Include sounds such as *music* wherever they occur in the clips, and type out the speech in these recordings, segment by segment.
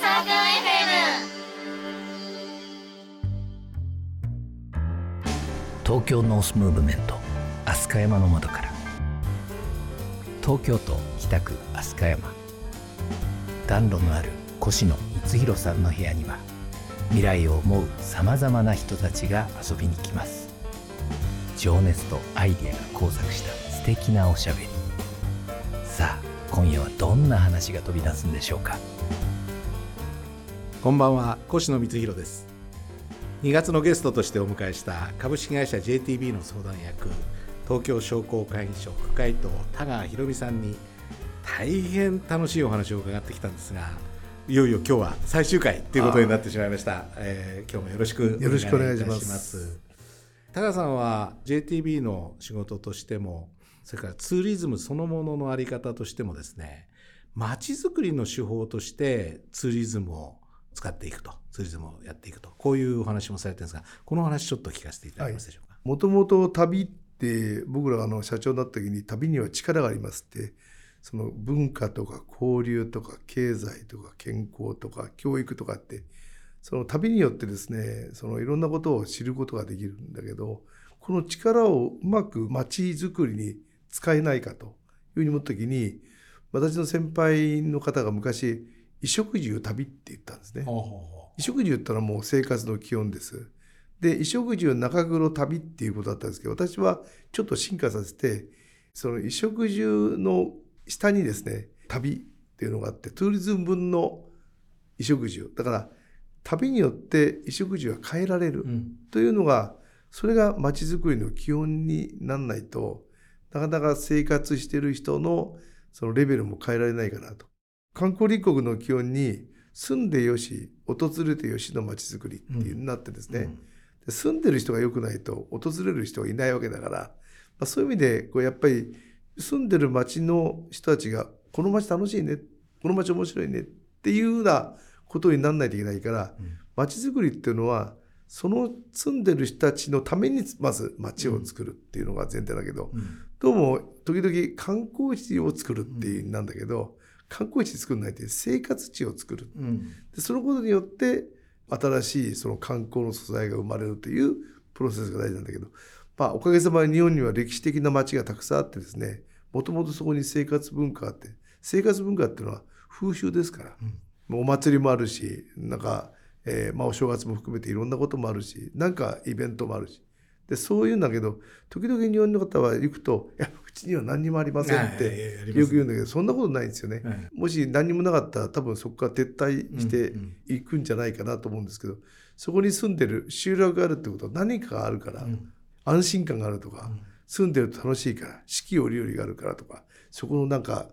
サークル FM 東京ノースムーブメント飛鳥山の窓から。東京都北区飛鳥山。暖炉のある越野光弘さんの部屋には未来を思うさまざまな人たちが遊びに来ます。情熱とアイデアが交錯した素敵なおしゃべり。さあ今夜はどんな話が飛び出すんでしょうか。こんばんは越野光弘です。2月のゲストとしてお迎えした株式会社 JTB の相談役東京商工会議所副会頭田川博美さんに大変楽しいお話を伺ってきたんですがいよいよ今日は最終回ということになってしまいました、えー、今日もよろしくお願いします。田川さんは JTB の仕事としてもそれからツーリズムそのもののあり方としてもですね街づくりの手法としてツーリズムを使っていくと。ツーリズムをやっていくと。こういうお話もされてるんですがこの話ちょっと聞かせていただけますでしょうか？もともと旅って僕らあの社長になった時に旅には力がありますって。その文化とか交流とか経済とか健康とか教育とかって。その旅によってですねそのいろんなことを知ることができるんだけどこの力をうまく街づくりに使えないかというふうに思った時に私の先輩の方が昔衣食住旅って言ったんですね。衣食住ってのはもう生活の基本です。で衣食住中黒旅っていうことだったんですけど私はちょっと進化させてその衣食住の下にですね旅っていうのがあってツーリズム分の衣食住だから旅によって衣食住は変えられるというのが、それが街づくりの基本になんないとなかなか生活してる人のそのレベルも変えられないかなと。観光立国の基本に住んでよし訪れてよしの街づくりっていうになってですね、うん。で住んでる人が良くないと訪れる人がいないわけだから、まあ、そういう意味でこうやっぱり住んでる街の人たちがこの街楽しいねこの街面白いねっていうようなことにならないといけないから、うん、街づくりっていうのはその住んでる人たちのためにまず街を作るっていうのが前提だけど、うん、どうも時々観光地を作るっていうなんだけど、観光地作んないで生活地を作る、でそのことによって新しいその観光の素材が生まれるというプロセスが大事なんだけど、まあ、おかげさまで日本には歴史的な街がたくさんあってですねもともとそこに生活文化があって生活文化っていうのは風習ですから、うん、お祭りもあるしなんかえー、まあ、お正月も含めていろんなこともあるしなんかイベントもあるしでそういうんだけど時々日本の方は行くと「いやうちには何にもありません」ってよく言うんだけどそんなことないんですよね。もし何にもなかったら多分そこから撤退していくんじゃないかなと思うんですけどそこに住んでる集落があるってことは何かがあるから、安心感があるとか、住んでると楽しいから四季折々があるからとかそこのなんか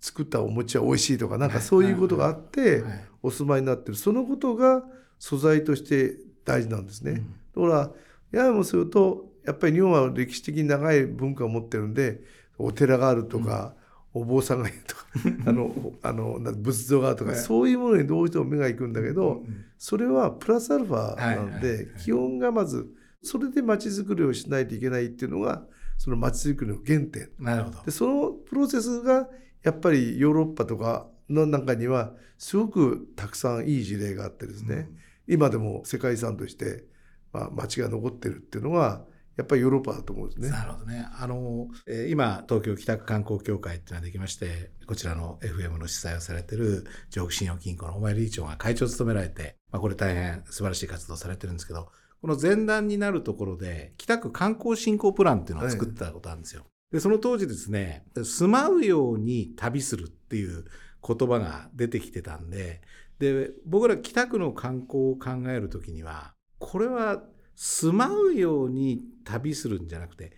作ったお餅は美味しいとかなんかそういうことがあってお住まいになってる。そのことが素材として大事なんですね。だからややもするとやっぱり日本は歴史的に長い文化を持ってるんでお寺があるとか、お坊さんがいるとか *laughs* あのあの仏像があるとか、そういうものにどうしても目がいくんだけど、それはプラスアルファなので、基本がまずそれで街づくりをしないといけないっていうのがその街づくりの原点。なるほど。でそのプロセスがやっぱりヨーロッパとかの中にはすごくたくさんいい事例があってですね、うん、今でも世界遺産として、まあ、町が残ってるっていうのはやっぱりヨーロッパだと思うんですね。なるほどね。あの、えー、今、東京北区観光協会っていうのができまして、こちらの FM の主催をされてる、上北信用金庫のお前理事長が会長を務められて、まあ、これ大変素晴らしい活動されてるんですけど、この前段になるところで、北区観光振興プランっていうのを作ったことあるんですよ。で、その当時ですね、住まうように旅するっていう言葉が出てきてたんで、で、僕ら北区の観光を考えるときには、これは住まうように旅するんじゃなくて、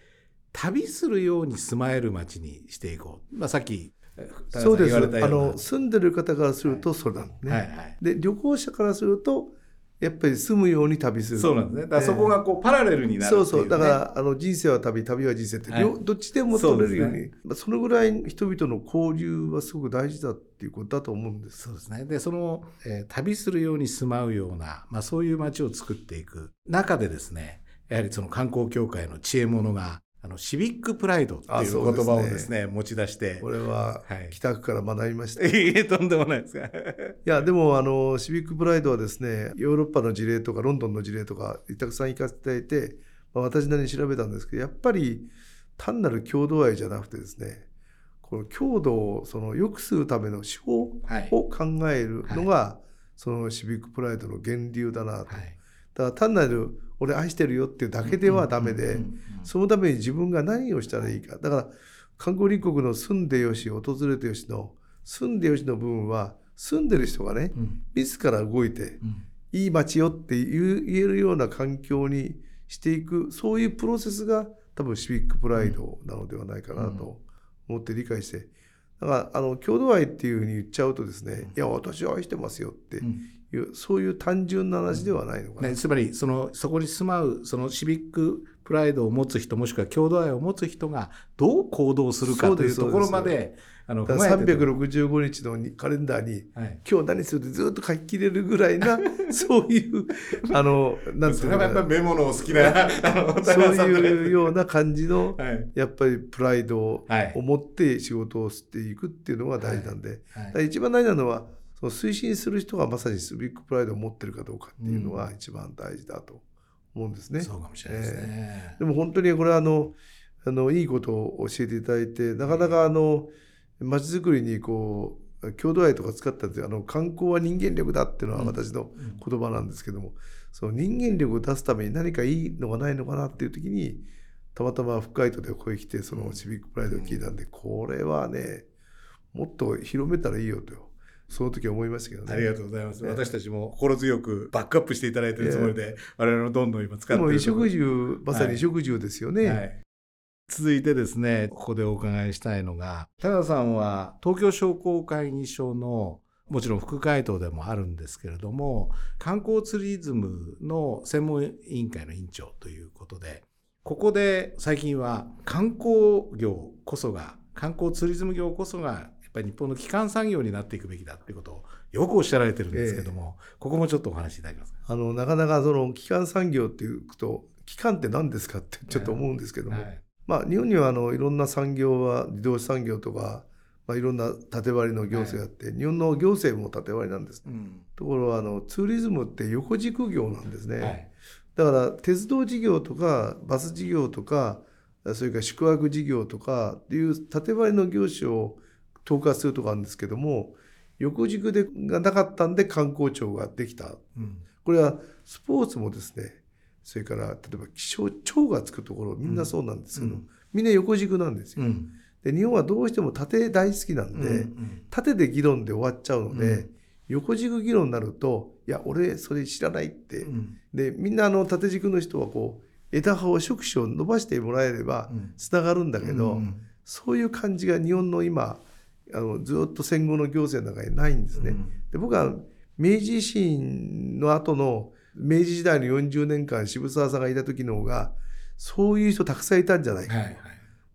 旅するように住まえる街にしていこう。まあ、さっきそうです。あの住んでる方からするとそれなんね、はいはいはい、で旅行者からするとやっぱり住むように旅する。そうなんですね。だからそこがこう、パラレルになる、ね、そうそう。だから、あの、人生は旅、旅は人生って、はい、どっちでも取れるように、そ、ね、そのぐらい人々の交流はすごく大事だっていうことだと思うんです。そうですね。で、その、えー、旅するように住まうような、まあそういう街を作っていく中でですね、やはりその観光協会の知恵者が、あのシビックプライドっていう言葉をですね持ち出して。これははい。北区から学びました。い *laughs* いえとんでもないですがやでもあのシビックプライドはですねヨーロッパの事例とかロンドンの事例とかたくさん行かせていただいて、まあ、私なりに調べたんですけどやっぱり単なる郷土愛じゃなくてですねこの郷土をその良くするための手法はい。を考えるのが、そのシビックプライドの源流だなと。はいだから単なる俺愛してるよっていうだけではダメで、そのために自分が何をしたらいいか。だから、観光立国の住んでよし、訪れてよしの、住んでよしの部分は、住んでる人がね、うん。自ら動いて、うん。いい街よって言えるような環境にしていく、そういうプロセスが多分シビックプライドなのではないかなと思って理解して、だから、あの、郷土愛っていうふうに言っちゃうとですね、いや、私は愛してますよっていう、そういう単純な話ではないのかな。ね、つまりそのそこに住まうそのシビックプライドを持つ人もしくは郷土愛を持つ人がどう行動するかというところまであのだから踏まえて365日のにカレンダーにはい、今日何するってずっと書き切れるぐらいな *laughs* そういうあのなんていうのかな。メモのお好きなそういうような感じのはい。やっぱりプライドをはい持って仕事をしていくっていうのが大事なんで、はい。一番大事なのはその推進する人がまさにスビックプライドを持ってるかどうかっていうのが一番大事だと思うんですね。そうかもしれないですね。でも本当にこれはあのあのいいことを教えていただいてなかなかあの街づくりにこう郷土愛とか使ったってあの観光は人間力だっていうのは私の言葉なんですけども、その人間力を出すために何かいいのがないのかなっていう時にたまたま北海道でここへ来てそのシビックプライドを聞いたんで、これはねもっと広めたらいいよとその時は思いましたけどね。ありがとうございます。ね私たちも心強くバックアップしていただいているつもりで、我々もどんどん今使ってでも衣食住まさに衣食住ですよね。はい、続いてですねここでお伺いしたいのが田川さんは東京商工会議所のもちろん副会頭でもあるんですけれども観光ツーリズムの専門委員会の委員長ということでここで最近は観光業こそが観光ツーリズム業こそがやっぱり日本の基幹産業になっていくべきだっていうことをよくおっしゃられてるんですけども、ここもちょっとお話しいただけますか？あのなかなかその基幹産業っていうと基幹って何ですかってちょっと思うんですけども、はいまあ日本にはあのいろんな産業は自動車産業とか、まあ、いろんな縦割りの行政があって、日本の行政も縦割りなんです。うん。ところがあのツーリズムって横軸業なんですね。はい。だから鉄道事業とかバス事業とかそれから宿泊事業とかっていう縦割りの業種を統括するとかあるんですけども横軸でがなかったんで観光庁ができた。うん。これはスポーツもですねそれから例えば気象庁がつくところみんなそうなんですけど、うん。みんな横軸なんですよ。うん。で日本はどうしても縦大好きなんで、うん縦で議論で終わっちゃうので、うん。横軸議論になるといや俺それ知らないって、うん。でみんなあの縦軸の人はこう枝葉を触手を伸ばしてもらえればうん。つながるんだけど、うんそういう感じが日本の今あのずっと戦後の行政の中にないんですね。うん。で僕は明治維新の後の明治時代の40年間渋沢さんがいた時の方がそういう人たくさんいたんじゃないか、はいはい。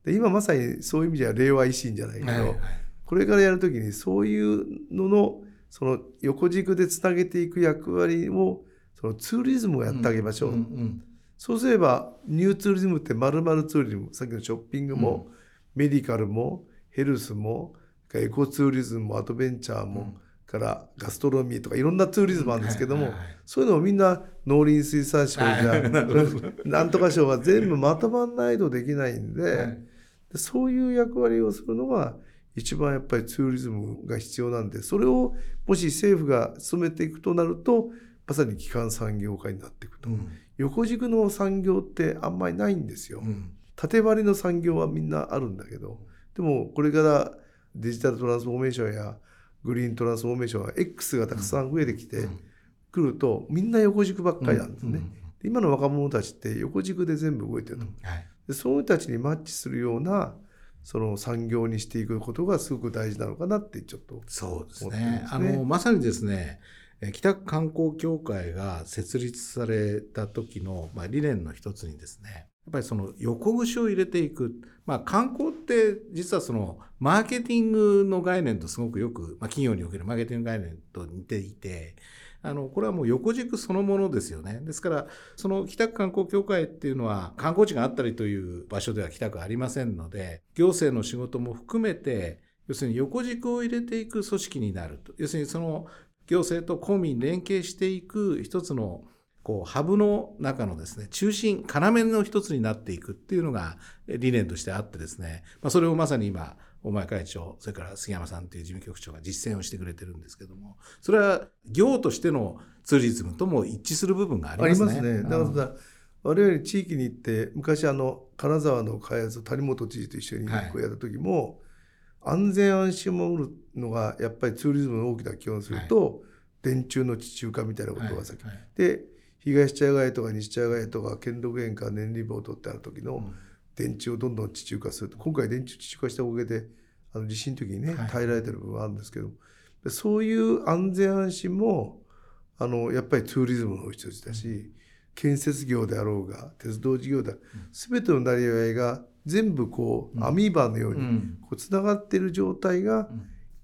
で今まさにそういう意味では令和維新じゃないけど、はいはい。これからやるときにそういうののその横軸でつなげていく役割をそのツーリズムをやってあげましょう。んんそうすればニューツーリズムってまるまるツーリズムさっきのショッピングも、メディカルもヘルスもエコツーリズムもアドベンチャーも、からガストロミーとかいろんなツーリズムあるんですけども、そういうのをみんな農林水産省じゃ、はい。*laughs* なんとか省は全部まとまんないとできないんでそういう役割をするのが一番やっぱりツーリズムが必要なんでそれをもし政府が進めていくとなるとまさに基幹産業化になっていくと、うん。横軸の産業ってあんまりないんですよ、うん。縦割りの産業はみんなあるんだけどでもこれからデジタルトランスフォーメーションやグリーントランスフォーメーションは X がたくさん増えてきてくるとみんな横軸ばっかりなんですね、で今の若者たちって横軸で全部動いてると、はい。でそういう人たちにマッチするようなその産業にしていくことがすごく大事なのかなってちょっとそうです思ってるんね。あのまさにですねえー北区観光協会が設立された時の、まあ、理念の一つにですねやっぱりその横串を入れていく、まあ、観光って実はそのマーケティングの概念とすごくよく、まあ、企業におけるマーケティング概念と似ていてあのこれはもう横軸そのものですよね。ですからその北区観光協会っていうのは観光地があったりという場所では北区ありませんので行政の仕事も含めて要するに横軸を入れていく組織になると要するにその行政と公民連携していく一つのこうハブの中のですね中心要の一つになっていくっていうのが理念としてあってですね、まあ、それをまさに今大前会長それから杉山さんという事務局長が実践をしてくれてるんですけどもそれは行としてのツーリズムとも一致する部分がありますね。ありますね。だからさ、我々地域に行って昔あの金沢の開発谷本知事と一緒にやった時も、はい、安全安心を守るのがやっぱりツーリズムの大きな基本すると、はい、電柱の地中化みたいなことが先、はい、で東茶屋街とか西茶屋街とか兼六園か年利ボートってある時の、うん。電池をどんどん地中化する。と今回電池地中化したおかげであの地震の時にね耐えられてる部分はあるんですけど、はい、そういう安全安心もあのやっぱりツーリズムの一つだし、うん、建設業であろうが鉄道事業だ、うん、全てのなりわいが全部こう、アミーバのようにこうつながっている状態が、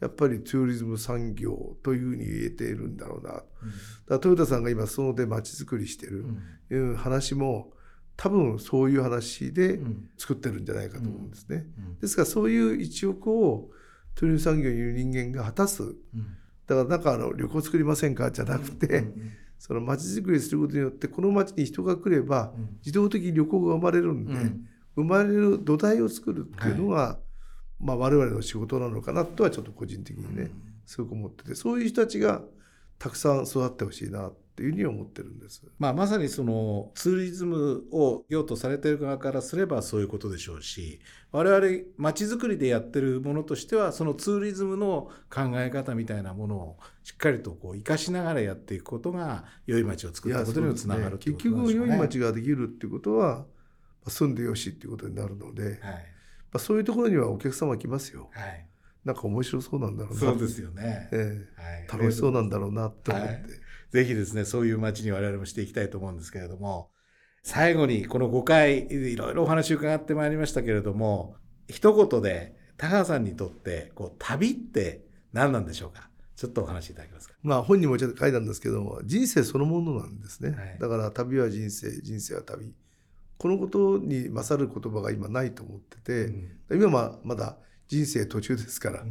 やっぱりツーリズム産業というふうに言えているんだろうな、うん、だトヨタさんが今そので街づくりしてる、いう話も多分そういう話で作ってるんじゃないかと思うんですね。ですからそういう一億をトゥリ産業にいる人間が果たす。だからなんかあの旅行作りませんかじゃなくて、その街づくりすることによってこの街に人が来れば自動的に旅行が生まれるんで、生まれる土台を作るっていうのが、まあ我々の仕事なのかなとはちょっと個人的にね、すごく思っててそういう人たちがたくさん育ってほしいなっていうふうに思ってるんです。まあ、まさにそのツーリズムを業とされている側からすればそういうことでしょうし我々街づくりでやってるものとしてはそのツーリズムの考え方みたいなものをしっかりとこう生かしながらやっていくことが良い街を作ったことにもつながる、ね、結局良い街ができるっていうことは住んでよしっていうことになるので、はい、まあ、そういうところにはお客様来ますよ。はいなんか面白そうなんだろうな。そうですよね。ええはい、楽しそうなんだろうなって思って。はいぜひですね、そういう街に我々もしていきたいと思うんですけれども、最後にこの5回いろいろお話伺ってまいりましたけれども、一言で高橋さんにとってこう旅って何なんでしょうか？ちょっとお話しいただけますか？まあ本にもちょっと書いたんですけども、人生そのものなんですね。はい、だから旅は人生、人生は旅。このことに勝る言葉が今ないと思ってて、うん、今はまだ人生途中ですから、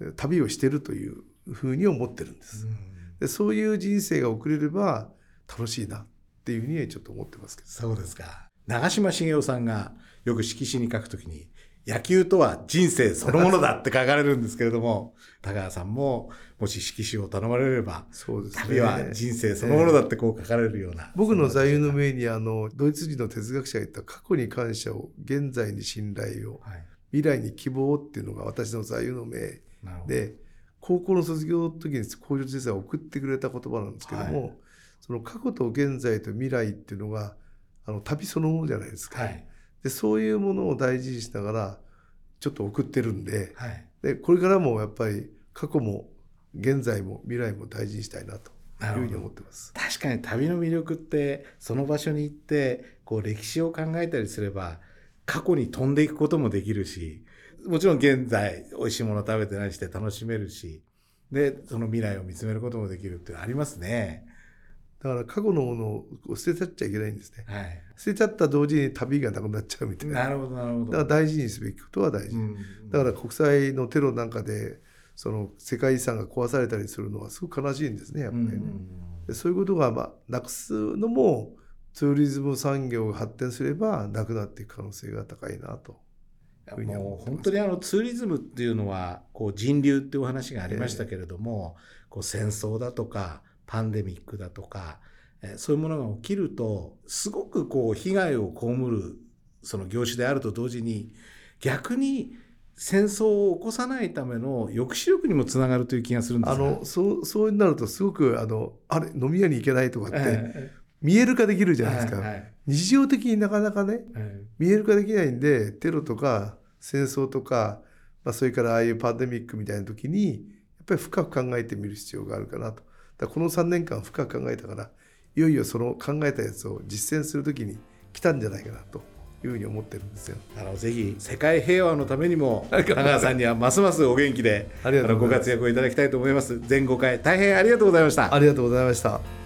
うん、旅をしてるというふうに思ってるんです。うん。でそういう人生が送れれば楽しいなっていうふうにちょっと思ってますけど。そうですか。長嶋茂雄さんがよく色紙に書くときに野球とは人生そのものだって書かれるんですけれども *laughs* 高川さんももし色紙を頼まれればそうです、ね、旅は人生そのものだってこう書かれるような、えー、僕の座右の銘にあのドイツ人の哲学者が言った過去に感謝を現在に信頼を、はい、未来に希望っていうのが私の座右の銘で高校の卒業の時に校長先生が送ってくれた言葉なんですけども、はい、その過去と現在と未来っていうのがあの旅そのものじゃないですか、はい、でそういうものを大事にしながらちょっと送ってるんではい、でこれからもやっぱり過去も現在も未来も大事にしたいなというふうに思ってます。確かに旅の魅力ってその場所に行ってこう歴史を考えたりすれば過去に飛んでいくこともできるしもちろん現在美味しいもの食べて何して楽しめるしでその未来を見つめることもできるってありますね。だから過去のものを捨てちゃいけないんですね。はい、捨てちゃった同時に旅がなくなっちゃうみたいな。なるほどなるほど。だから大事にすべきことは大事。うん、だから国際のテロなんかでその世界遺産が壊されたりするのはすごく悲しいんですねやっぱりね。でそういうことがまあなくすのもツーリズム産業が発展すればなくなっていく可能性が高いなと。もう本当にあのツーリズムっていうのはこう人流っていうお話がありましたけれども、こう戦争だとかパンデミックだとか、えそういうものが起きるとすごくこう被害を被るその業種であると同時に逆に戦争を起こさないための抑止力にもつながるという気がするんですあのそうそうなるとすごくあのあれ飲み屋に行けないとかって、見える化できるじゃないですか、はいはい、日常的になかなかね、はい、見える化できないんでテロとか戦争とか、まあ、それからああいうパンデミックみたいな時にやっぱり深く考えてみる必要があるかなとだこの3年間深く考えたからいよいよその考えたやつを実践する時に来たんじゃないかなといいうふうに思ってるんですよ。あのぜひ世界平和のためにも *laughs* 高橋さんにはますますお元気であのご活躍をいただきたいと思います。全5回大変ありがとうございました。ありがとうございました。